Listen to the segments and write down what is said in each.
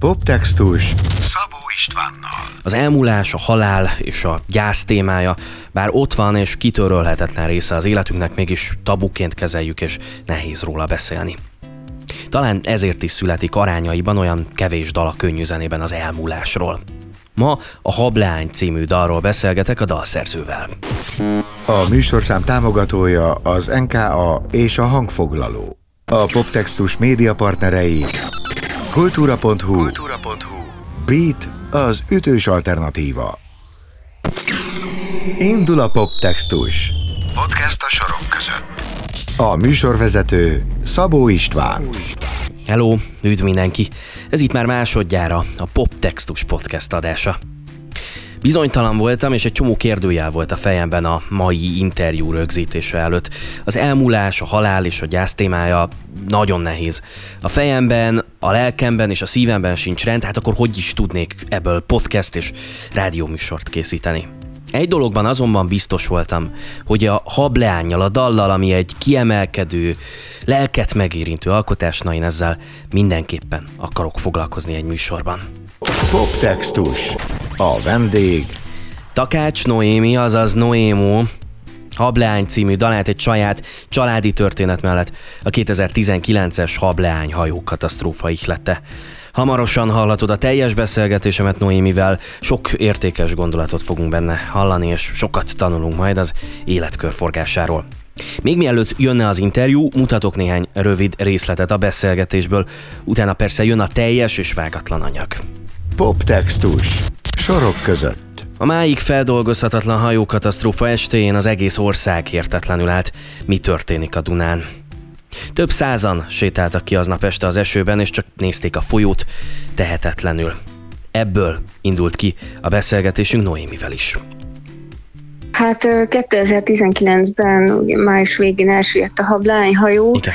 Poptextus Szabó Istvánnal. Az elmúlás, a halál és a gyász témája, bár ott van és kitörölhetetlen része az életünknek, mégis tabuként kezeljük és nehéz róla beszélni. Talán ezért is születik arányaiban olyan kevés dal a könnyű zenében az elmúlásról. Ma a Hableány című dalról beszélgetek a dalszerzővel. A műsorszám támogatója az NKA és a hangfoglaló. A Poptextus média partnerei kultúra.hu, kultúra.hu Beat az ütős alternatíva. Indul a Poptextus. Podcast a sorok között. A műsorvezető Szabó István. Hello, üdv mindenki! Ez itt már másodjára a Poptextus podcast adása. Bizonytalan voltam, és egy csomó kérdőjel volt a fejemben a mai interjú rögzítése előtt. Az elmúlás, a halál és a gyász témája nagyon nehéz. A fejemben, a lelkemben és a szívemben sincs rend, hát akkor hogy is tudnék ebből podcast és rádióműsort készíteni? Egy dologban azonban biztos voltam, hogy a hableányjal, a dallal, ami egy kiemelkedő, lelket megérintő alkotás, na én ezzel mindenképpen akarok foglalkozni egy műsorban. Poptextus. A vendég Takács Noémi, azaz Noémó, Hableány című dalát egy saját családi történet mellett a 2019-es Hableány hajó katasztrófa ihlette. Hamarosan hallhatod a teljes beszélgetésemet Noémivel, sok értékes gondolatot fogunk benne hallani, és sokat tanulunk majd az életkörforgásáról. Még mielőtt jönne az interjú, mutatok néhány rövid részletet a beszélgetésből, utána persze jön a teljes és vágatlan anyag. Poptextus. Sorok között. A máig feldolgozhatatlan hajókatasztrófa estén az egész ország értetlenül állt, mi történik a Dunán. Több százan sétáltak ki aznap este az esőben, és csak nézték a folyót tehetetlenül. Ebből indult ki a beszélgetésünk Noémivel is. Hát ö, 2019-ben, ugye május végén elsüllyedt a hablányhajó, Igen.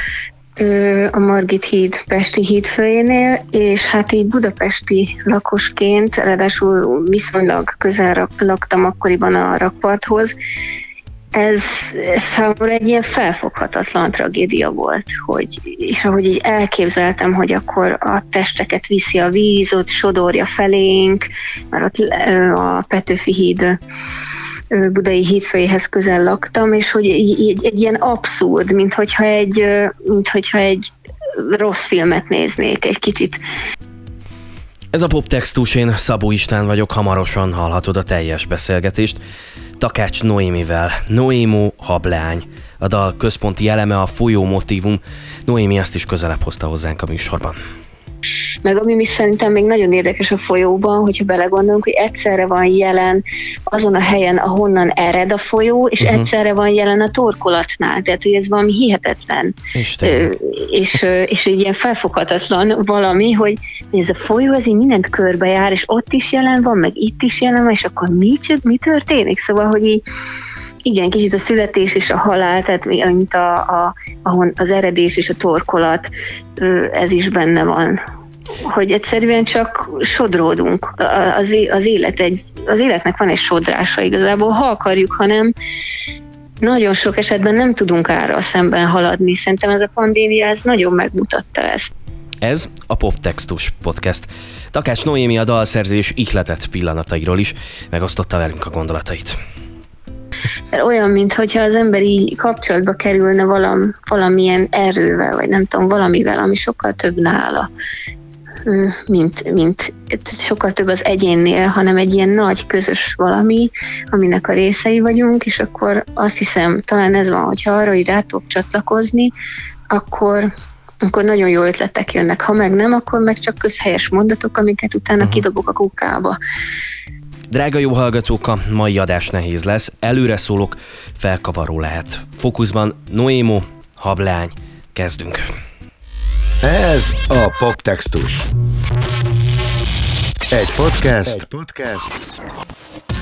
A Margit híd Pesti híd főjénél, és hát így budapesti lakosként, ráadásul viszonylag közel laktam akkoriban a rakparthoz, ez, ez számomra egy ilyen felfoghatatlan tragédia volt, hogy, és ahogy így elképzeltem, hogy akkor a testeket viszi a víz, ott sodorja felénk, mert ott a Petőfi híd budai hídfőjéhez közel laktam, és hogy egy, egy, ilyen abszurd, mint hogyha egy, mint hogyha egy rossz filmet néznék, egy kicsit Ez a poptextus, én Szabó István vagyok, hamarosan hallhatod a teljes beszélgetést. Takács Noémivel, Noémó Hableány. A dal központi eleme a folyó motívum. Noémi ezt is közelebb hozta hozzánk a műsorban. Meg ami mi szerintem még nagyon érdekes a folyóban, hogyha belegondolunk, hogy egyszerre van jelen azon a helyen, ahonnan ered a folyó, és uh-huh. egyszerre van jelen a torkolatnál. Tehát, hogy ez valami hihetetlen. Isten. Ö, és, ö, és egy ilyen felfoghatatlan valami, hogy ez a folyó, ez így mindent körbejár, és ott is jelen van, meg itt is jelen van, és akkor mi, mi történik? Szóval, hogy így igen, kicsit a születés és a halál, tehát mi- mint a, a, ahon az eredés és a torkolat, ez is benne van. Hogy egyszerűen csak sodródunk. Az, az, élet egy, az életnek van egy sodrása igazából, ha akarjuk, hanem nagyon sok esetben nem tudunk árral szemben haladni. Szerintem ez a pandémia ez nagyon megmutatta ezt. Ez a Poptextus podcast. Takács Noémi a dalszerzés ihletett pillanatairól is megosztotta velünk a gondolatait. Mert olyan, mintha az ember így kapcsolatba kerülne valam, valamilyen erővel, vagy nem tudom, valamivel, ami sokkal több nála, Ö, mint, mint sokkal több az egyénnél, hanem egy ilyen nagy közös valami, aminek a részei vagyunk, és akkor azt hiszem, talán ez van, hogyha arra így rá tudok csatlakozni, akkor akkor nagyon jó ötletek jönnek. Ha meg nem, akkor meg csak közhelyes mondatok, amiket utána uh-huh. kidobok a kukába. Drága jó hallgatók, a mai adás nehéz lesz. Előre szólok, felkavaró lehet. Fókuszban Noémo, Hableány. Kezdünk. Ez a Poptextus. Egy podcast, Egy podcast,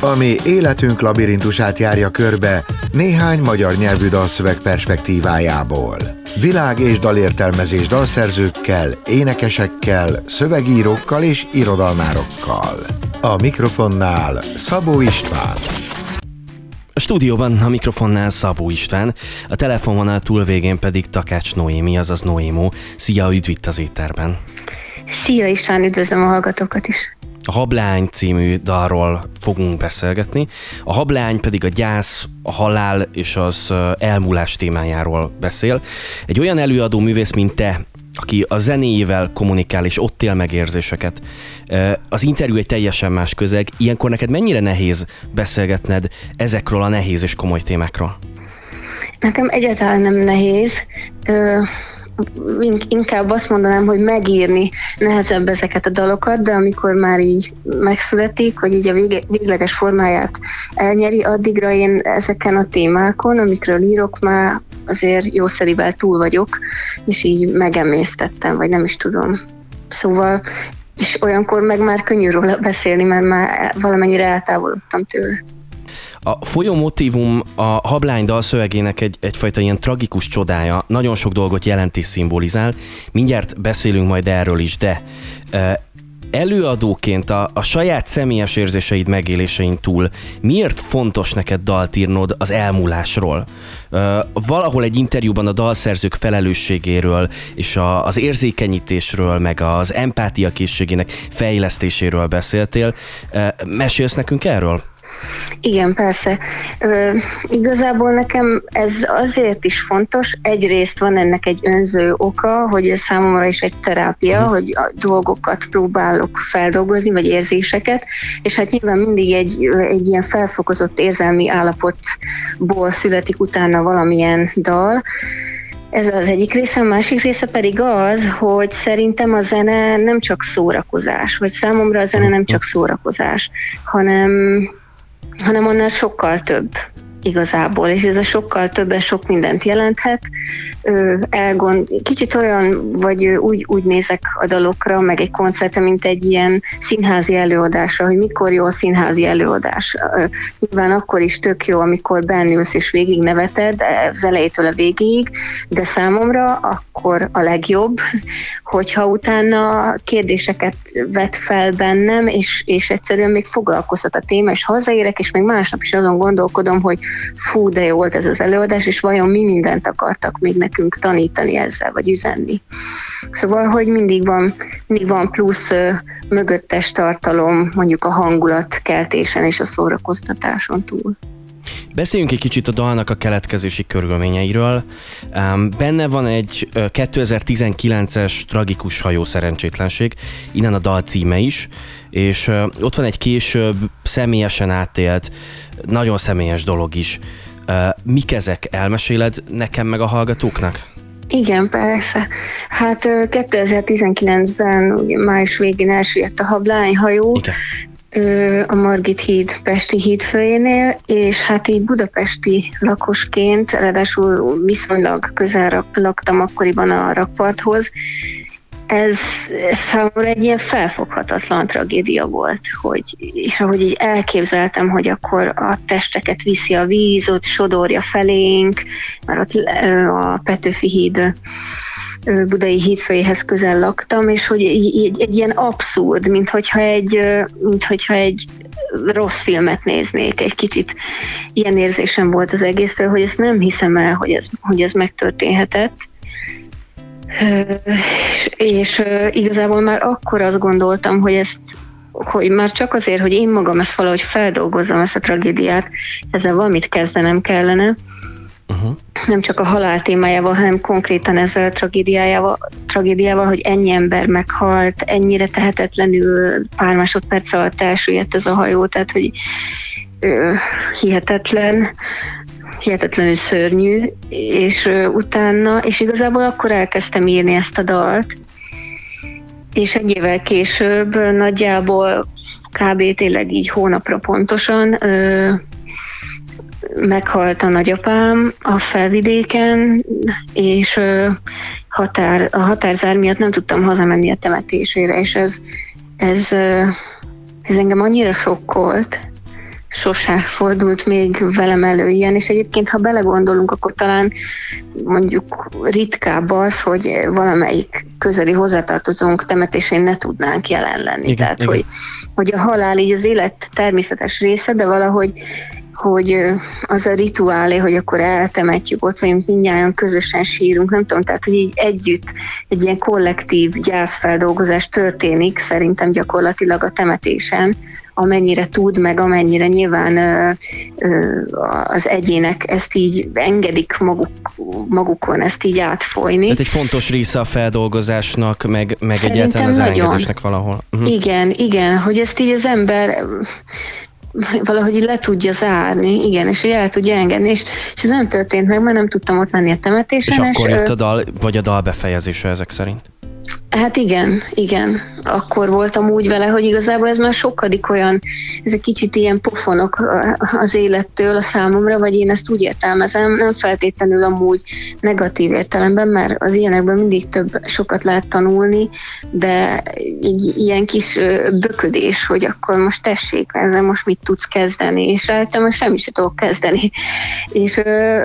ami életünk labirintusát járja körbe néhány magyar nyelvű dalszöveg perspektívájából. Világ és dalértelmezés dalszerzőkkel, énekesekkel, szövegírókkal és irodalmárokkal. A mikrofonnál Szabó István. A stúdióban a mikrofonnál Szabó István, a telefonvonal túlvégén pedig Takács Noémi, azaz Noémó. Szia, üdv itt az étterben. Szia István, üdvözlöm a hallgatókat is! A Hablány című dalról fogunk beszélgetni, a Hablány pedig a gyász, a halál és az elmúlás témájáról beszél. Egy olyan előadó művész, mint te, aki a zenéjével kommunikál és ott él megérzéseket. Az interjú egy teljesen más közeg. Ilyenkor neked mennyire nehéz beszélgetned ezekről a nehéz és komoly témákról? Nekem egyáltalán nem nehéz inkább azt mondanám, hogy megírni nehezebb ezeket a dalokat, de amikor már így megszületik, hogy így a vége, végleges formáját elnyeri, addigra én ezeken a témákon, amikről írok, már azért jószerivel túl vagyok, és így megemésztettem, vagy nem is tudom. Szóval és olyankor meg már könnyű róla beszélni, mert már valamennyire eltávolodtam tőle. A folyó motivum a hablány dalszövegének egy, egyfajta ilyen tragikus csodája, nagyon sok dolgot jelent és szimbolizál. Mindjárt beszélünk majd erről is, de előadóként a, a saját személyes érzéseid megélésein túl miért fontos neked dalt írnod az elmúlásról? Uh, valahol egy interjúban a dalszerzők felelősségéről és a, az érzékenyítésről, meg az empátia készségének fejlesztéséről beszéltél. Uh, mesélsz nekünk erről? Igen, persze. Ö, igazából nekem ez azért is fontos, egyrészt van ennek egy önző oka, hogy ez számomra is egy terápia, uh-huh. hogy a dolgokat próbálok feldolgozni, vagy érzéseket, és hát nyilván mindig egy, egy ilyen felfokozott érzelmi állapotból születik utána valamilyen dal, ez az egyik része, a másik része pedig az, hogy szerintem a zene nem csak szórakozás, vagy számomra a zene nem csak szórakozás, hanem hanem annál sokkal több igazából, és ez a sokkal többes sok mindent jelenthet. Elgond, kicsit olyan, vagy úgy, úgy nézek a dalokra, meg egy koncertre, mint egy ilyen színházi előadásra, hogy mikor jó a színházi előadás. Nyilván akkor is tök jó, amikor bennülsz és végig neveted, az elejétől a végig, de számomra akkor a legjobb, hogyha utána kérdéseket vet fel bennem, és, és egyszerűen még foglalkoztat a téma, és hazaérek, és még másnap is azon gondolkodom, hogy fú, de jó volt ez az előadás, és vajon mi mindent akartak még nekünk tanítani ezzel, vagy üzenni. Szóval, hogy mindig van, mindig van plusz ö, mögöttes tartalom, mondjuk a hangulat keltésen és a szórakoztatáson túl. Beszéljünk egy kicsit a dalnak a keletkezési körülményeiről. Benne van egy 2019-es tragikus hajó szerencsétlenség, innen a dal címe is, és ott van egy később személyesen átélt, nagyon személyes dolog is. Mik ezek? Elmeséled nekem meg a hallgatóknak? Igen, persze. Hát 2019-ben, ugye május végén elsüllyedt a hablányhajó, Igen a Margit híd Pesti hídfőjénél, és hát így budapesti lakosként, ráadásul viszonylag közel laktam akkoriban a rakparthoz, ez, számomra egy ilyen felfoghatatlan tragédia volt, hogy, és ahogy így elképzeltem, hogy akkor a testeket viszi a víz, ott sodorja felénk, mert ott a Petőfi híd budai hídfőjéhez közel laktam, és hogy egy, egy ilyen abszurd, mint hogyha egy, mint hogyha egy rossz filmet néznék, egy kicsit ilyen érzésem volt az egésztől, hogy ezt nem hiszem el, hogy ez, hogy ez megtörténhetett. És igazából már akkor azt gondoltam, hogy ezt hogy már csak azért, hogy én magam ezt valahogy feldolgozzam, ezt a tragédiát, ezzel valamit kezdenem kellene, uh-huh. nem csak a halál témájával, hanem konkrétan ezzel a tragédiájával, tragédiával, hogy ennyi ember meghalt, ennyire tehetetlenül pár másodperc alatt elsüllyedt ez a hajó, tehát hogy ö, hihetetlen, hihetetlenül szörnyű, és ö, utána, és igazából akkor elkezdtem írni ezt a dalt, és egy évvel később nagyjából kb. tényleg így hónapra pontosan ö, meghalt a nagyapám a felvidéken, és határ, a határzár miatt nem tudtam hazamenni a temetésére, és ez, ez, ez engem annyira sokkolt, sosem fordult még velem elő ilyen, és egyébként, ha belegondolunk, akkor talán mondjuk ritkább az, hogy valamelyik közeli hozzátartozónk temetésén ne tudnánk jelen lenni. Igen, Tehát, igen. Hogy, hogy a halál így az élet természetes része, de valahogy hogy az a rituálé, hogy akkor eltemetjük ott, vagy mindjárt közösen sírunk, nem tudom, tehát hogy így együtt egy ilyen kollektív gyászfeldolgozás történik szerintem gyakorlatilag a temetésen, amennyire tud, meg amennyire nyilván ö, ö, az egyének ezt így engedik maguk, magukon, ezt így átfolyni. Tehát egy fontos része a feldolgozásnak, meg, meg egyáltalán az nagyon. elengedésnek valahol. Uh-huh. Igen, igen, hogy ezt így az ember valahogy le tudja zárni, igen, és hogy el tudja engedni, és, és ez nem történt meg, mert nem tudtam ott lenni a temetésen. És akkor és, jött a dal, vagy a dal befejezése ezek szerint? Hát igen, igen. Akkor voltam úgy vele, hogy igazából ez már sokadik olyan, ez egy kicsit ilyen pofonok az élettől a számomra, vagy én ezt úgy értelmezem, nem feltétlenül amúgy negatív értelemben, mert az ilyenekben mindig több, sokat lehet tanulni, de egy ilyen kis böködés, hogy akkor most tessék, ezzel most mit tudsz kezdeni, és rájöttem, hogy semmit sem tudok kezdeni. És,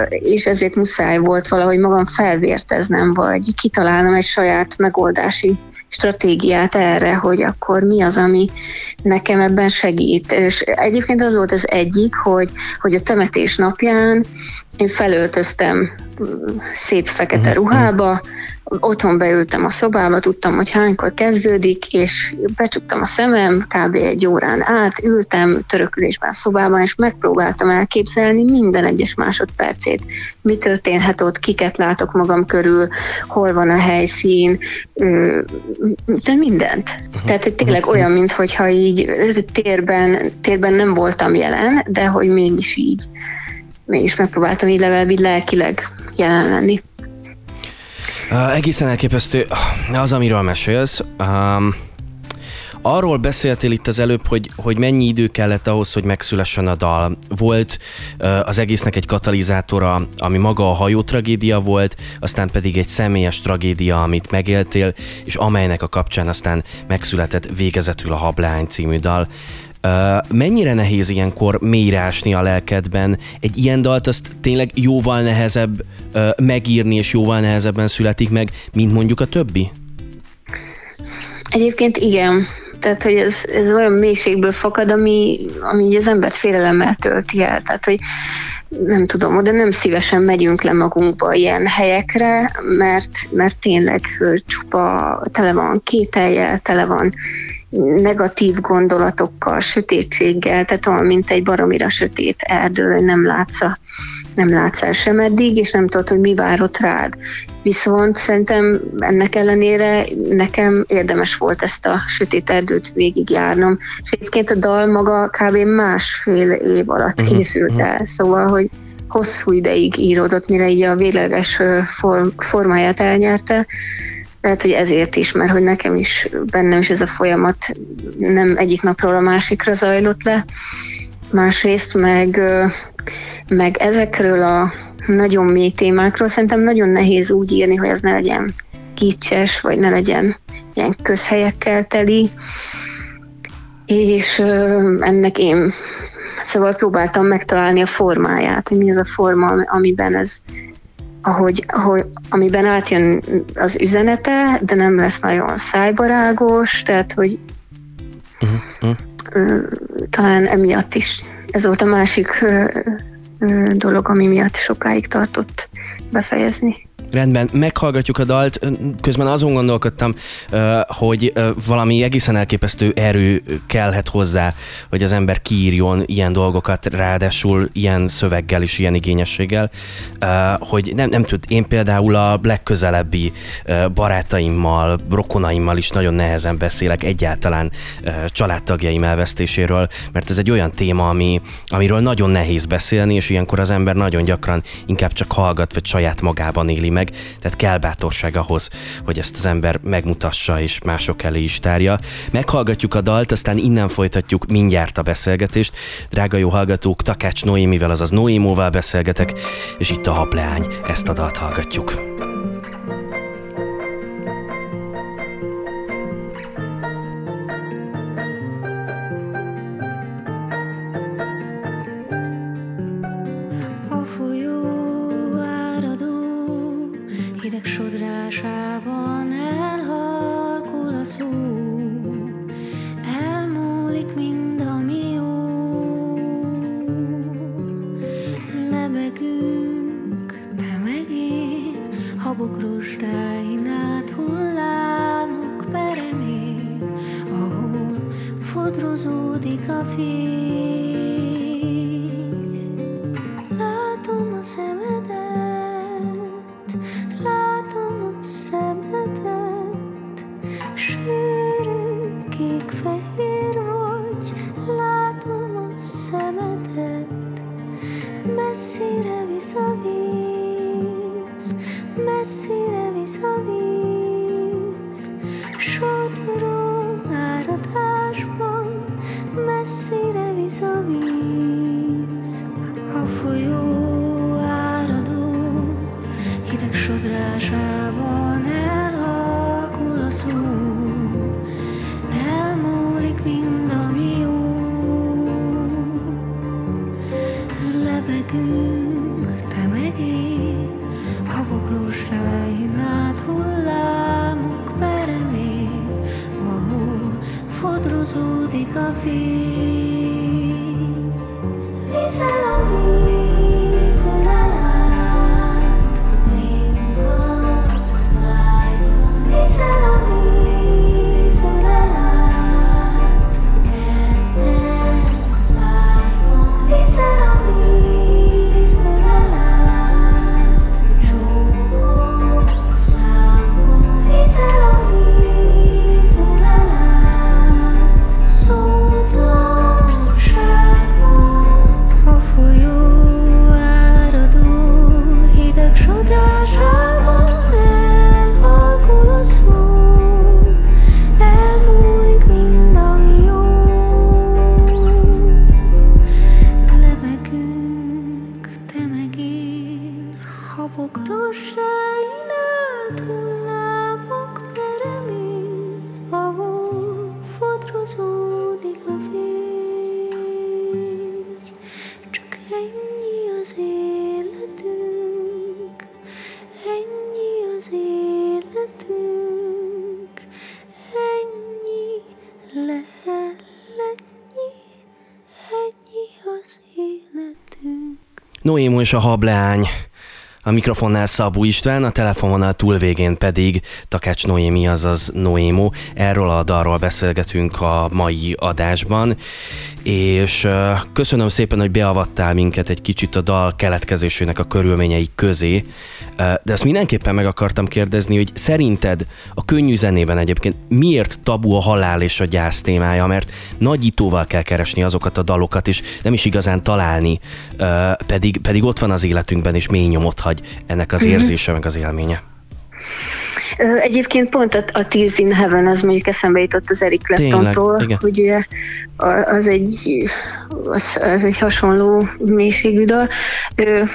és ezért muszáj volt valahogy magam felvérteznem, vagy kitalálnom egy saját megoldási stratégiát erre, hogy akkor mi az, ami nekem ebben segít. És egyébként az volt az egyik, hogy, hogy a temetés napján én felöltöztem szép fekete mhm, ruhába, otthon beültem a szobába, tudtam, hogy hánykor kezdődik, és becsuktam a szemem, kb. egy órán át, ültem törökülésben a szobában, és megpróbáltam elképzelni minden egyes másodpercét. Mi történhet ott, kiket látok magam körül, hol van a helyszín, de mindent. Tehát, hogy tényleg olyan, mintha így térben, térben nem voltam jelen, de hogy mégis így, mégis megpróbáltam így legalább így lelkileg jelen lenni. Egészen elképesztő az, amiről mesélsz. Um, arról beszéltél itt az előbb, hogy, hogy mennyi idő kellett ahhoz, hogy megszülessen a dal. Volt az egésznek egy katalizátora, ami maga a hajó tragédia volt, aztán pedig egy személyes tragédia, amit megéltél, és amelynek a kapcsán aztán megszületett végezetül a Hablány című dal. Mennyire nehéz ilyenkor mélyreásni a lelkedben? Egy ilyen dalt azt tényleg jóval nehezebb megírni, és jóval nehezebben születik meg, mint mondjuk a többi? Egyébként igen. Tehát, hogy ez, ez olyan mélységből fakad, ami, ami az embert félelemmel tölti el. Tehát, hogy nem tudom, de nem szívesen megyünk le magunkba ilyen helyekre, mert, mert tényleg csupa tele van kételje, tele van negatív gondolatokkal, sötétséggel, tehát olyan, mint egy baromira sötét erdő, nem látsz, nem látsz el sem eddig, és nem tudod, hogy mi vár ott rád. Viszont szerintem ennek ellenére nekem érdemes volt ezt a sötét erdőt végigjárnom. És egyébként a dal maga kb. másfél év alatt uh-huh, készült uh-huh. el, szóval, hogy hosszú ideig íródott, mire így a végleges form, formáját elnyerte, lehet, hogy ezért is, mert hogy nekem is, bennem is ez a folyamat nem egyik napról a másikra zajlott le. Másrészt meg, meg ezekről a nagyon mély témákról szerintem nagyon nehéz úgy írni, hogy ez ne legyen kicses, vagy ne legyen ilyen közhelyekkel teli. És ennek én szóval próbáltam megtalálni a formáját, hogy mi az a forma, amiben ez ahogy, ahogy, amiben átjön az üzenete, de nem lesz nagyon szájbarágos, tehát hogy uh-huh. talán emiatt is. Ez volt a másik dolog, ami miatt sokáig tartott befejezni. Rendben, meghallgatjuk a dalt. Közben azon gondolkodtam, hogy valami egészen elképesztő erő kellhet hozzá, hogy az ember kiírjon ilyen dolgokat, ráadásul ilyen szöveggel és ilyen igényességgel, hogy nem, nem tud, én például a legközelebbi barátaimmal, rokonaimmal is nagyon nehezen beszélek egyáltalán családtagjaim elvesztéséről, mert ez egy olyan téma, ami, amiről nagyon nehéz beszélni, és ilyenkor az ember nagyon gyakran inkább csak hallgat, vagy saját magában éli meg, tehát kell bátorság ahhoz, hogy ezt az ember megmutassa és mások elé is tárja. Meghallgatjuk a dalt, aztán innen folytatjuk mindjárt a beszélgetést. Drága jó hallgatók, Takács Noémivel, azaz Noémóval beszélgetek, és itt a Hapleány, ezt a dalt hallgatjuk. শুধু You. Életünk. Noémo és a hableány. A mikrofonnál Szabó István, a telefononál túlvégén pedig Takács Noémi, azaz Noémo. Erről a dalról beszélgetünk a mai adásban, és köszönöm szépen, hogy beavattál minket egy kicsit a dal keletkezésének a körülményei közé, de ezt mindenképpen meg akartam kérdezni, hogy szerinted a könnyű zenében egyébként miért tabu a halál és a gyász témája, mert nagyítóval kell keresni azokat a dalokat, és nem is igazán találni, pedig, pedig ott van az életünkben, és mély nyomot hagy ennek az érzése, meg az élménye. Egyébként pont a, a Tears in Heaven az mondjuk eszembe jutott az Eric Claptontól, hogy ugye az egy, az, az egy hasonló mélységű dal.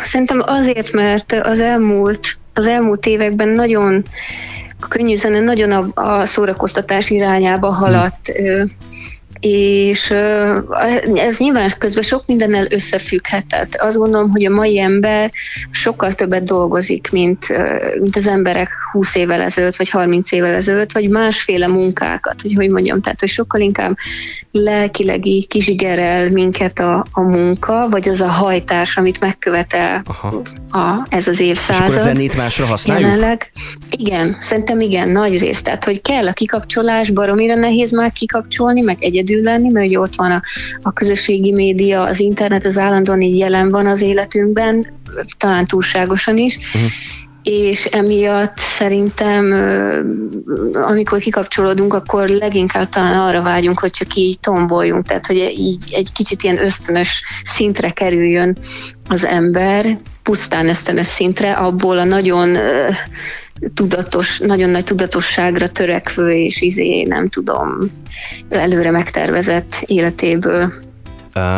Szerintem azért, mert az elmúlt, az elmúlt években nagyon a könnyű zene nagyon a, a szórakoztatás irányába haladt. Ö, és ez nyilván közben sok mindennel összefügghet. Tehát azt gondolom, hogy a mai ember sokkal többet dolgozik, mint, mint az emberek 20 évvel ezelőtt, vagy 30 évvel ezelőtt, vagy másféle munkákat, hogy hogy mondjam, tehát hogy sokkal inkább lelkileg így kizsigerel minket a, a munka, vagy az a hajtás, amit megkövetel Aha. a, ez az És akkor a évszázad. zenét másra használjuk? Jelenleg, igen, szerintem igen, nagy rész. Tehát, hogy kell a kikapcsolás, baromira nehéz már kikapcsolni, meg egyedül lenni, mert ugye ott van a, a közösségi média, az internet, az állandóan így jelen van az életünkben, talán túlságosan is, Uh-huh. és emiatt szerintem, amikor kikapcsolódunk, akkor leginkább talán arra vágyunk, hogy csak így tomboljunk, tehát hogy így egy kicsit ilyen ösztönös szintre kerüljön az ember, pusztán ösztönös szintre, abból a nagyon tudatos, nagyon nagy tudatosságra törekvő és izé, nem tudom, előre megtervezett életéből.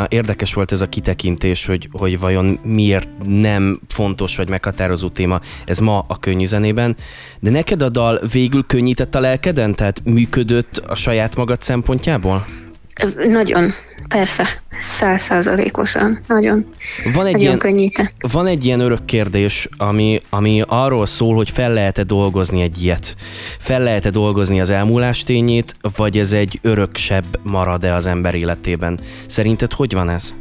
Érdekes volt ez a kitekintés, hogy, hogy vajon miért nem fontos vagy meghatározó téma ez ma a könnyű zenében, de neked a dal végül könnyített a lelkeden, tehát működött a saját magad szempontjából? Nagyon, persze, százszázalékosan, nagyon, Van egy, nagyon ilyen, könnyíte. van egy ilyen örök kérdés, ami, ami arról szól, hogy fel lehet-e dolgozni egy ilyet. Fel lehet-e dolgozni az elmúlás tényét, vagy ez egy öröksebb marad-e az ember életében? Szerinted hogy van ez?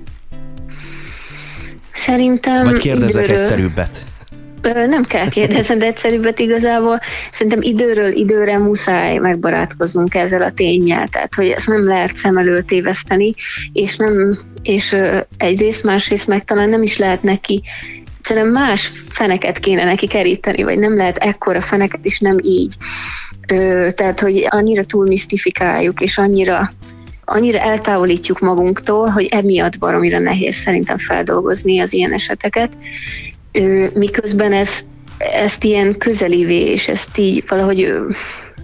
Szerintem Vagy kérdezek időről- egyszerűbbet? Nem kell kérdezni, de egyszerűbbet igazából szerintem időről időre muszáj megbarátkoznunk ezzel a tényel, tehát hogy ezt nem lehet szem előtt téveszteni, és nem, és egyrészt, másrészt meg talán nem is lehet neki egyszerűen más feneket kéne neki keríteni, vagy nem lehet ekkora feneket is nem így. Tehát, hogy annyira túl misztifikáljuk, és annyira annyira eltávolítjuk magunktól, hogy emiatt baromira nehéz szerintem feldolgozni az ilyen eseteket, miközben ez, ezt ilyen közelivé, és ezt így valahogy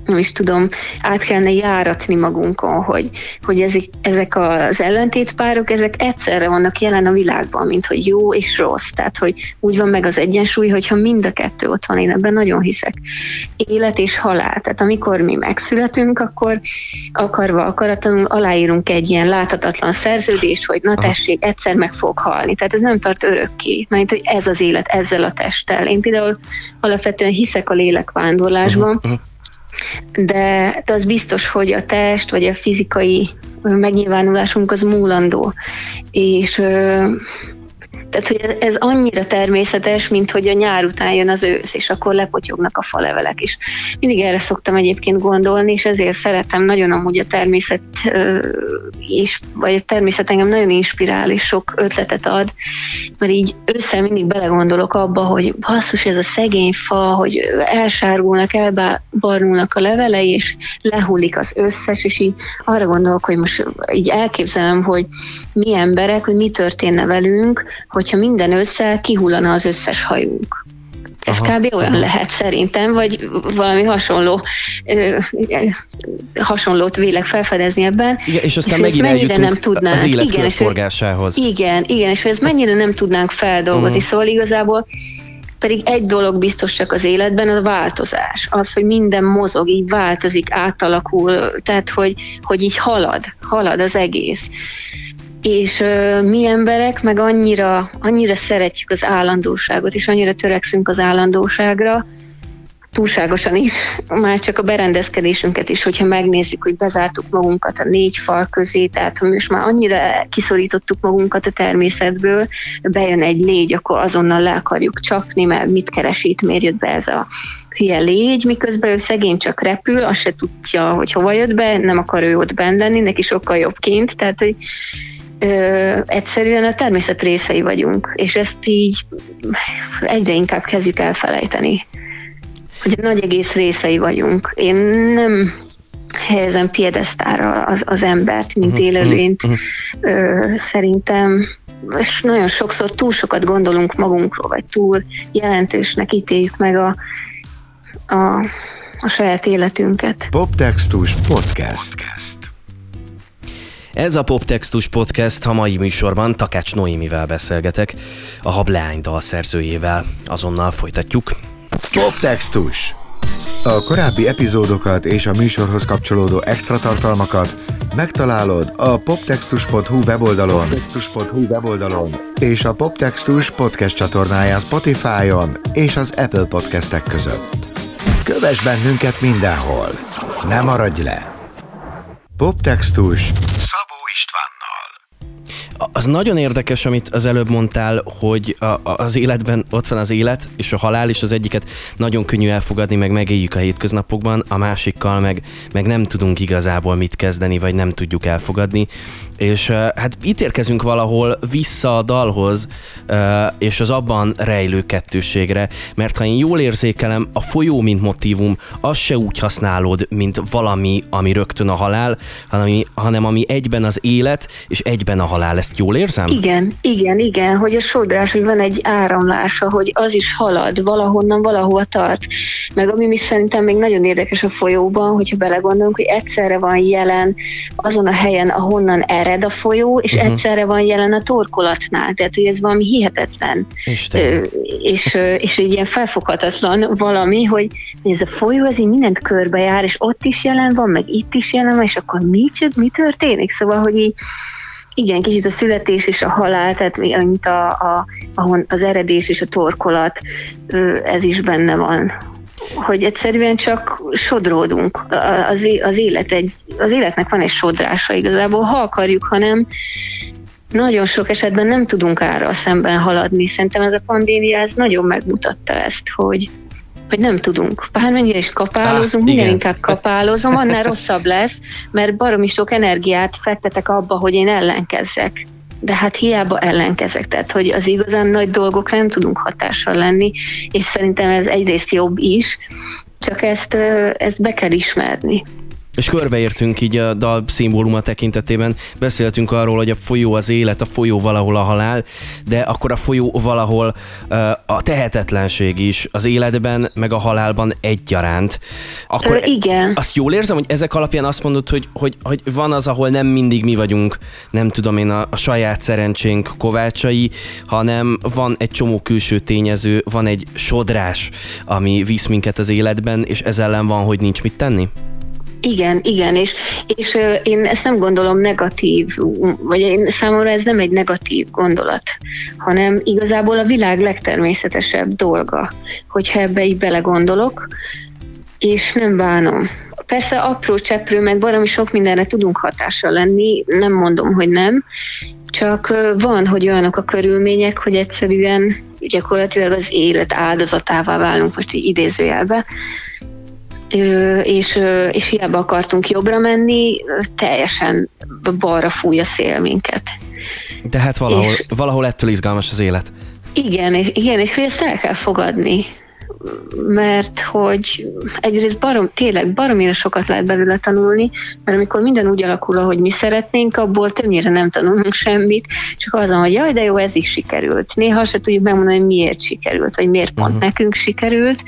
nem is tudom, át kellene járatni magunkon, hogy, hogy ezek, ezek az ellentétpárok, ezek egyszerre vannak jelen a világban, mint hogy jó és rossz. Tehát, hogy úgy van meg az egyensúly, hogyha mind a kettő ott van, én ebben nagyon hiszek. Élet és halál. Tehát amikor mi megszületünk, akkor akarva, akaratlanul aláírunk egy ilyen láthatatlan szerződést, hogy na tessék, egyszer meg fog halni. Tehát ez nem tart örökké. Mert hogy ez az élet ezzel a testtel. Én például alapvetően hiszek a lélekvándorlásban, Uh-huh. De, de az biztos, hogy a test vagy a fizikai megnyilvánulásunk az múlandó. És tehát, hogy ez, annyira természetes, mint hogy a nyár után jön az ősz, és akkor lepotyognak a falevelek is. Mindig erre szoktam egyébként gondolni, és ezért szeretem nagyon amúgy a természet is, vagy a természet engem nagyon inspirál, és sok ötletet ad, mert így össze mindig belegondolok abba, hogy basszus, ez a szegény fa, hogy elsárulnak, elbarnulnak a levelei, és lehullik az összes, és így arra gondolok, hogy most így elképzelem, hogy mi emberek, hogy mi történne velünk, hogyha minden ősszel kihullana az összes hajunk. Ez Aha, kb. olyan aha. lehet szerintem, vagy valami hasonló ö, hasonlót vélek felfedezni ebben. Igen, és aztán és megint mennyire nem tudnánk. az élet Igen, és- körforgásához. Igen, igen, és hogy ezt mennyire nem tudnánk feldolgozni, Mhm. szóval igazából pedig egy dolog biztos csak az életben, a változás. Az, hogy minden mozog, így változik, átalakul, tehát hogy, hogy így halad, halad az egész. És ö, mi emberek meg annyira, annyira szeretjük az állandóságot, és annyira törekszünk az állandóságra, túlságosan is, már csak a berendezkedésünket is, hogyha megnézzük, hogy bezártuk magunkat a négy fal közé, tehát hogy most már annyira kiszorítottuk magunkat a természetből, bejön egy légy, akkor azonnal le akarjuk csapni, mert mit keres itt, miért jött be ez a hülye légy, miközben ő szegény csak repül, azt se tudja, hogy hova jött be, nem akar ő ott benn lenni, neki sokkal jobb kint, tehát hogy ö, egyszerűen a természet részei vagyunk, és ezt így egyre inkább kezdjük elfelejteni hogy a nagy egész részei vagyunk. Én nem helyezem piedesztára az, az embert, mint Mhm, élőlényt. mhm, Ö, szerintem és nagyon sokszor túl sokat gondolunk magunkról, vagy túl jelentősnek ítéljük meg a, a, a saját életünket. Poptextus Podcast. Podcast. Ez a Poptextus Podcast a mai műsorban Takács Noémivel beszélgetek, a Hableány dalszerzőjével. Azonnal folytatjuk. Poptextus. A korábbi epizódokat és a műsorhoz kapcsolódó extra tartalmakat megtalálod a poptextus.hu weboldalon, poptextus.hu weboldalon és a Poptextus podcast csatornáján Spotify-on és az Apple podcastek között. Kövess bennünket mindenhol! Ne maradj le! Poptextus Az nagyon érdekes, amit az előbb mondtál, hogy a, a, az életben ott van az élet és a halál, és az egyiket nagyon könnyű elfogadni, meg megéljük a hétköznapokban, a másikkal meg, meg nem tudunk igazából mit kezdeni, vagy nem tudjuk elfogadni. És hát itt érkezünk valahol vissza a dalhoz, és az abban rejlő kettőségre, mert ha én jól érzékelem, a folyó, mint motívum, az se úgy használod, mint valami, ami rögtön a halál, hanem hanem ami egyben az élet, és egyben a halál. Ezt jól érzem? Igen, igen, igen, hogy a sodrás, hogy van egy áramlása, hogy az is halad, valahonnan valahova tart. Meg ami mi szerintem még nagyon érdekes a folyóban, hogyha belegondolunk, hogy egyszerre van jelen azon a helyen, ahonnan ered a folyó, és uh-huh. egyszerre van jelen a torkolatnál. Tehát, hogy ez valami hihetetlen. Isten. Ö, és, ö, és egy ilyen felfoghatatlan valami, hogy ez a folyó, ez így mindent körbejár, és ott is jelen van, meg itt is jelen van, és akkor mi, mi történik? Szóval, hogy így, igen, kicsit a születés és a halál, tehát mi- mint a, a, ahon az eredés és a torkolat, ez is benne van. Hogy egyszerűen csak sodródunk. Az, az, élet egy, az életnek van egy sodrása igazából, ha akarjuk, ha nagyon sok esetben nem tudunk árral szemben haladni. Szerintem ez a pandémia ez nagyon megmutatta ezt, hogy hogy nem tudunk. Bármennyire is kapálozunk, Ah, minél inkább kapálozom, annál rosszabb lesz, mert baromi sok energiát fektetek abba, hogy én ellenkezzek. De hát hiába ellenkezek, tehát hogy az igazán nagy dolgokra nem tudunk hatással lenni, és szerintem ez egyrészt jobb is, csak ezt, ezt be kell ismerni. És körbeértünk így a dal szimbóluma tekintetében, beszéltünk arról, hogy a folyó az élet, a folyó valahol a halál, de akkor a folyó valahol a tehetetlenség is az életben, meg a halálban egyaránt. Akkor Ö, igen. azt jól érzem, hogy ezek alapján azt mondod, hogy, hogy, hogy van az, ahol nem mindig mi vagyunk, nem tudom én, a, a saját szerencsénk kovácsai, hanem van egy csomó külső tényező, van egy sodrás, ami visz minket az életben, és ez ellen van, hogy nincs mit tenni? Igen, igen, és, és én ezt nem gondolom negatív, vagy én számomra ez nem egy negatív gondolat, hanem igazából a világ legtermészetesebb dolga, hogyha ebbe így belegondolok, és nem bánom. Persze apró cseprő, meg valami sok mindenre tudunk hatással lenni, nem mondom, hogy nem, csak van, hogy olyanok a körülmények, hogy egyszerűen gyakorlatilag az élet áldozatává válunk, most így idézőjelbe, és, és hiába akartunk jobbra menni, teljesen balra fúj a szél minket. De hát valahol, És- valahol ettől izgalmas az élet. Igen, és, igen, és ezt el kell fogadni, mert hogy egyrészt barom, tényleg baromira sokat lehet belőle tanulni, mert amikor minden úgy alakul, ahogy mi szeretnénk, abból többnyire nem tanulunk semmit, csak azon, hogy jaj, de jó, ez is sikerült. Néha se tudjuk megmondani, hogy miért sikerült, vagy miért pont Mhm. nekünk sikerült,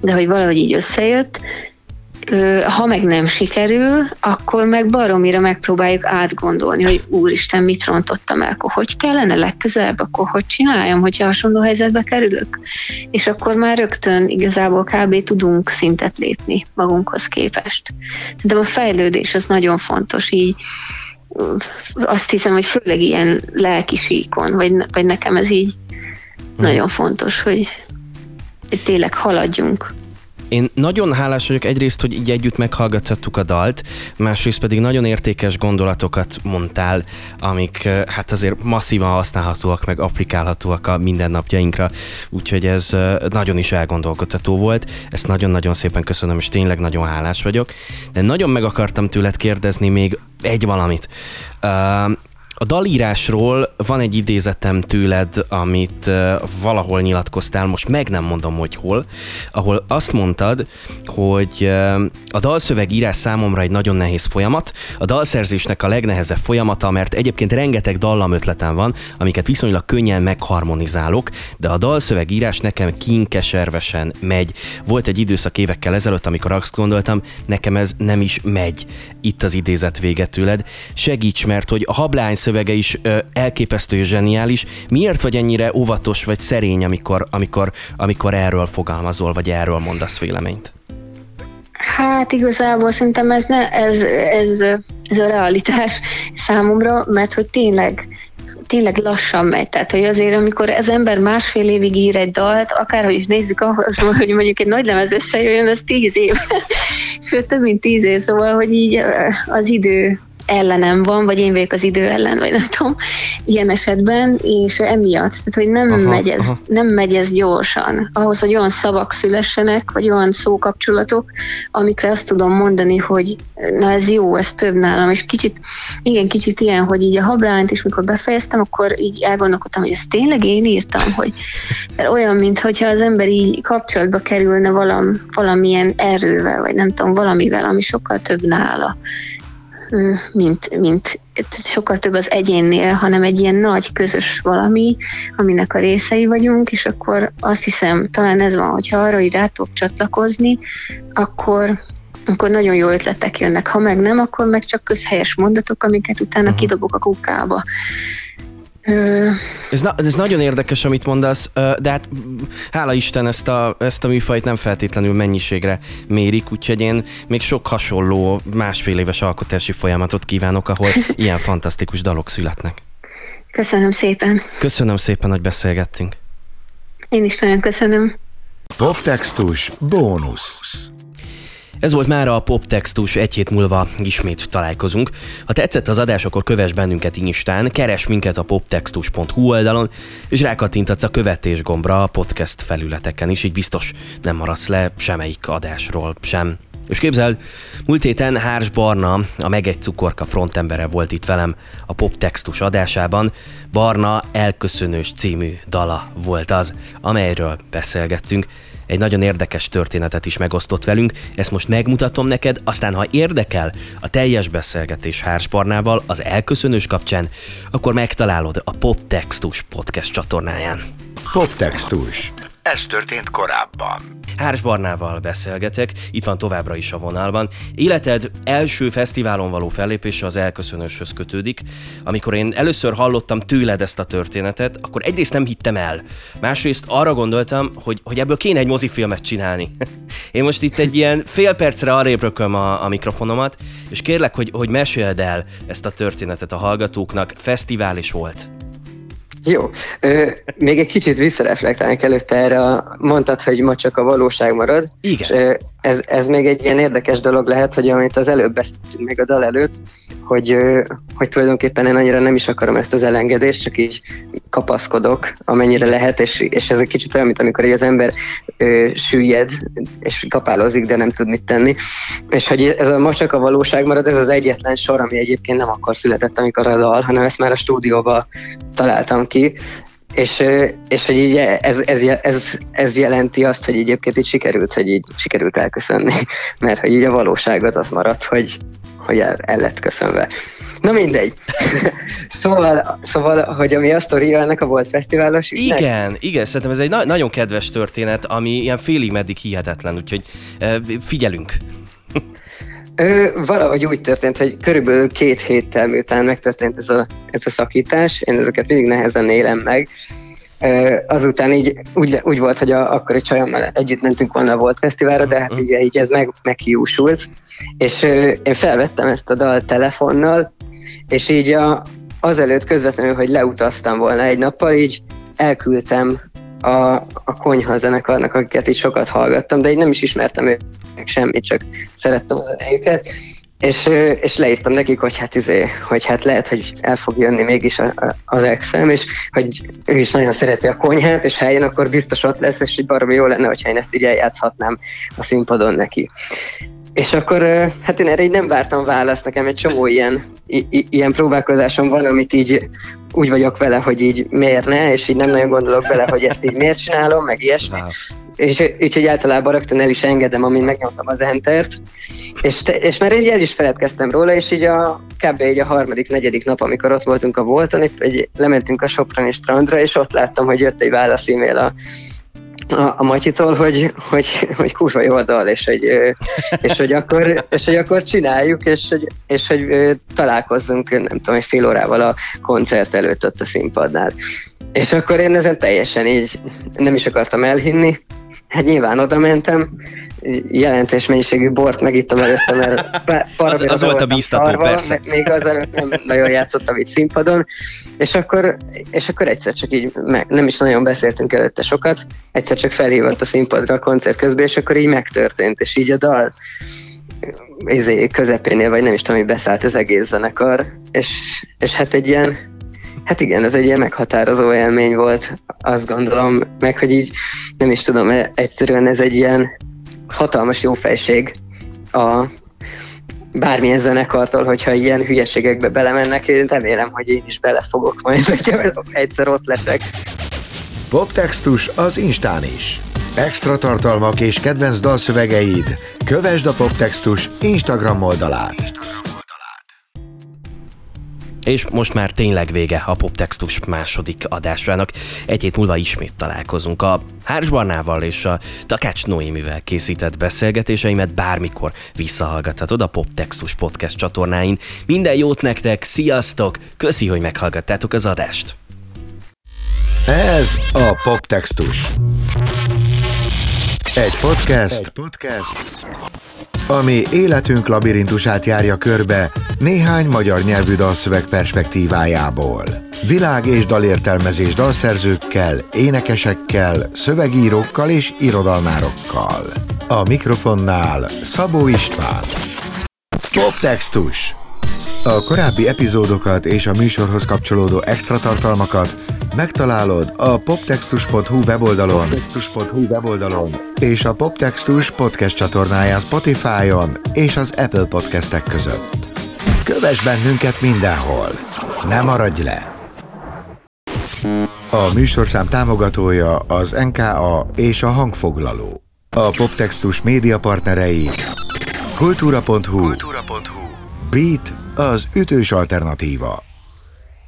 de hogy valahogy így összejött. Ha meg nem sikerül, akkor meg baromira megpróbáljuk átgondolni, hogy úristen, mit rontottam el, akkor hogy kellene legközelebb, akkor hogy csináljam, hogyha hasonló helyzetbe kerülök. És akkor már rögtön igazából kb. tudunk szintet lépni magunkhoz képest. De a fejlődés az nagyon fontos, így azt hiszem, hogy főleg ilyen lelki síkon, vagy, vagy nekem ez így nagyon fontos, hogy tényleg haladjunk. Én nagyon hálás vagyok egyrészt, hogy így együtt meghallgathattuk a dalt, másrészt pedig nagyon értékes gondolatokat mondtál, amik hát azért masszívan használhatóak, meg applikálhatóak a mindennapjainkra, úgyhogy ez nagyon is elgondolkodható volt. Ezt nagyon-nagyon szépen köszönöm, és tényleg nagyon hálás vagyok. De nagyon meg akartam tőled kérdezni még egy valamit. A dalírásról van egy idézetem tőled, amit valahol nyilatkoztál, most meg nem mondom, hogy hol, ahol azt mondtad, hogy a dalszövegírás számomra egy nagyon nehéz folyamat, a dalszerzésnek a legnehezebb folyamata, mert egyébként rengeteg dallamötletem van, amiket viszonylag könnyen megharmonizálok, de a dalszövegírás nekem kinkeservesen megy. Volt egy időszak évekkel ezelőtt, amikor azt gondoltam, nekem ez nem is megy. Itt az idézet vége tőled. Segíts, mert hogy a hablány szövege is ö, elképesztő és zseniális. Miért vagy ennyire óvatos vagy szerény, amikor, amikor, amikor erről fogalmazol, vagy erről mondasz véleményt? Hát igazából szerintem ez, ne, ez, ez, ez a realitás számomra, mert hogy tényleg tényleg lassan megy. Tehát, hogy azért, amikor az ember másfél évig ír egy dalt, akárhogy is nézzük ahhoz, hogy mondjuk egy nagy lemez összejöjjön, az tíz év. Sőt, több mint tíz év, szóval, hogy így az idő ellenem van, vagy én vagyok az idő ellen, vagy nem tudom, ilyen esetben, és emiatt, tehát hogy nem, Aha, megy ez, aha. nem megy ez gyorsan. Ahhoz, hogy olyan szavak szülessenek, vagy olyan szókapcsolatok, amikre azt tudom mondani, hogy na ez jó, ez több nálam, és kicsit, igen, kicsit ilyen, hogy így a hablányt is, mikor befejeztem, akkor így elgondolkodtam, hogy ezt tényleg én írtam, hogy olyan, mintha az ember így kapcsolatba kerülne valam, valamilyen erővel, vagy nem tudom, valamivel, ami sokkal több nála mint, mint sokkal több az egyénnél, hanem egy ilyen nagy közös valami, aminek a részei vagyunk, és akkor azt hiszem, talán ez van, hogyha arra így rá tudok csatlakozni, akkor akkor nagyon jó ötletek jönnek. Ha meg nem, akkor meg csak közhelyes mondatok, amiket utána uh-huh. kidobok a kukába. Ez, na, ez nagyon érdekes, amit mondasz, de hát hála Isten ezt a, ezt a műfajt nem feltétlenül mennyiségre mérik, úgyhogy én még sok hasonló másfél éves alkotási folyamatot kívánok, ahol ilyen fantasztikus dalok születnek. köszönöm szépen. Köszönöm szépen, hogy beszélgettünk. Én is nagyon köszönöm. Poptextus bónusz. Ez volt már a poptextus, egy hét múlva ismét találkozunk. Ha tetszett az adás, akkor kövess bennünket Instán, keres minket a poptextus.hu oldalon, és rákattintatsz a követés gombra a podcast felületeken is, így biztos nem maradsz le semmelyik adásról sem. És képzeld, múlt héten Hárs Barna, a Meg egy cukorka frontembere volt itt velem a poptextus adásában. Barna elköszönős című dala volt az, amelyről beszélgettünk egy nagyon érdekes történetet is megosztott velünk, ezt most megmutatom neked, aztán ha érdekel a teljes beszélgetés Hársbarnával az elköszönős kapcsán, akkor megtalálod a Poptextus podcast csatornáján. Poptextus. Ez történt korábban. Hárs Barnával beszélgetek, itt van továbbra is a vonalban. Életed első fesztiválon való fellépése az elköszönőshöz kötődik. Amikor én először hallottam tőled ezt a történetet, akkor egyrészt nem hittem el. Másrészt arra gondoltam, hogy, hogy ebből kéne egy mozifilmet csinálni. Én most itt egy ilyen fél percre arrébb rököm a, a mikrofonomat, és kérlek, hogy, hogy meséld el ezt a történetet a hallgatóknak. Fesztivál is volt. Jó. Ö, még egy kicsit visszareflektálunk előtte erre, mondtad, hogy ma csak a valóság marad. Igen. És, ö, ez, ez még egy ilyen érdekes dolog lehet, hogy amit az előbb beszéltünk még a dal előtt, hogy, ö, hogy tulajdonképpen én annyira nem is akarom ezt az elengedést, csak így kapaszkodok, amennyire lehet, és, és ez egy kicsit olyan, mint amikor az ember ö, süllyed, és kapálozik, de nem tud mit tenni. És hogy ez a ma csak a valóság marad, ez az egyetlen sor, ami egyébként nem akkor született, amikor a dal, hanem ezt már a stúdióba találtam ki, és, és hogy így ez, ez, ez, ez, jelenti azt, hogy egyébként így sikerült, hogy így sikerült elköszönni, mert hogy így a valóságot az maradt, hogy, hogy el, el lett köszönve. Na mindegy. szóval, szóval, hogy ami a sztori ennek a volt fesztiválos ügynek? Igen, igen, szerintem ez egy na- nagyon kedves történet, ami ilyen félig meddig hihetetlen, úgyhogy figyelünk. Ö, valahogy úgy történt, hogy körülbelül két héttel miután megtörtént ez a, ez a szakítás, én ezeket mindig nehezen élem meg, ö, azután így úgy, úgy volt, hogy a, akkor egy csajommal együtt mentünk volna a Volt Fesztiválra, de hát így, így ez meg, meghiúsult, és ö, én felvettem ezt a dal telefonnal, és így a, azelőtt közvetlenül, hogy leutaztam volna egy nappal, így elküldtem a, a konyha zenekarnak, akiket így sokat hallgattam, de így nem is ismertem őket semmit, csak szerettem az zenéjüket, és, és leírtam nekik, hogy hát izé, hogy hát lehet, hogy el fog jönni mégis a, a, az exem, és hogy ő is nagyon szereti a konyhát, és ha eljön, akkor biztos ott lesz, és hogy baromi jó lenne, hogyha én ezt így eljátszhatnám a színpadon neki. És akkor hát én erre így nem vártam választ, nekem egy csomó ilyen, i- ilyen próbálkozásom van, amit így úgy vagyok vele, hogy így miért ne, és így nem nagyon gondolok bele, hogy ezt így miért csinálom, meg ilyesmi. És úgyhogy általában rögtön el is engedem, amint megnyomtam az Entert, és, te, és már így el is feledkeztem róla, és így a kb. egy a harmadik, negyedik nap, amikor ott voltunk a Volton, itt egy, lementünk a Soproni strandra, és ott láttam, hogy jött egy válasz e-mail a a, a Matyitól, hogy, hogy, hogy kurva jó a dal, és hogy, és hogy, akkor, és hogy akkor csináljuk, és hogy, és hogy találkozzunk, nem tudom, egy fél órával a koncert előtt ott a színpadnál. És akkor én ezen teljesen így nem is akartam elhinni, hát nyilván oda mentem, jelentős mennyiségű bort megittem előtte, mert az, az volt a bíztató, szarva, persze. Még azelőtt nem nagyon játszottam itt színpadon, és akkor, és akkor egyszer csak így, meg, nem is nagyon beszéltünk előtte sokat, egyszer csak felhívott a színpadra a koncert közben, és akkor így megtörtént, és így a dal izé, közepénél, vagy nem is tudom, hogy beszállt az egész zenekar, és, és hát egy ilyen, hát igen, ez egy ilyen meghatározó élmény volt, azt gondolom, meg hogy így, nem is tudom, egyszerűen ez egy ilyen hatalmas jófejség a bármilyen zenekartól, hogyha ilyen hülyeségekbe belemennek, én remélem, hogy én is belefogok majd, hogyha egyszer ott leszek. Poptextus az Instán is. Extra tartalmak és kedvenc dalszövegeid. Kövesd a Poptextus Instagram oldalát. És most már tényleg vége a Poptextus második adásának. Egy hét múlva ismét találkozunk. A Hárs Barnával és a Takács Noémivel készített beszélgetéseimet bármikor visszahallgathatod a Poptextus podcast csatornáin. Minden jót nektek, sziasztok! Köszi, hogy meghallgattátok az adást! Ez a Poptextus. Egy podcast, Egy podcast, ami életünk labirintusát járja körbe néhány magyar nyelvű dalszöveg perspektívájából. Világ és dalértelmezés dalszerzőkkel, énekesekkel, szövegírókkal és irodalmárokkal. A mikrofonnál Szabó István. Poptextus. A korábbi epizódokat és a műsorhoz kapcsolódó extra tartalmakat megtalálod a poptextus.hu weboldalon, poptextus.hu weboldalon és a Poptextus podcast csatornáján Spotify-on és az Apple podcastek között. Kövess bennünket mindenhol! Ne maradj le! A műsorszám támogatója az NKA és a hangfoglaló. A Poptextus média partnerei kultúra.hu. Beat az ütős alternatíva.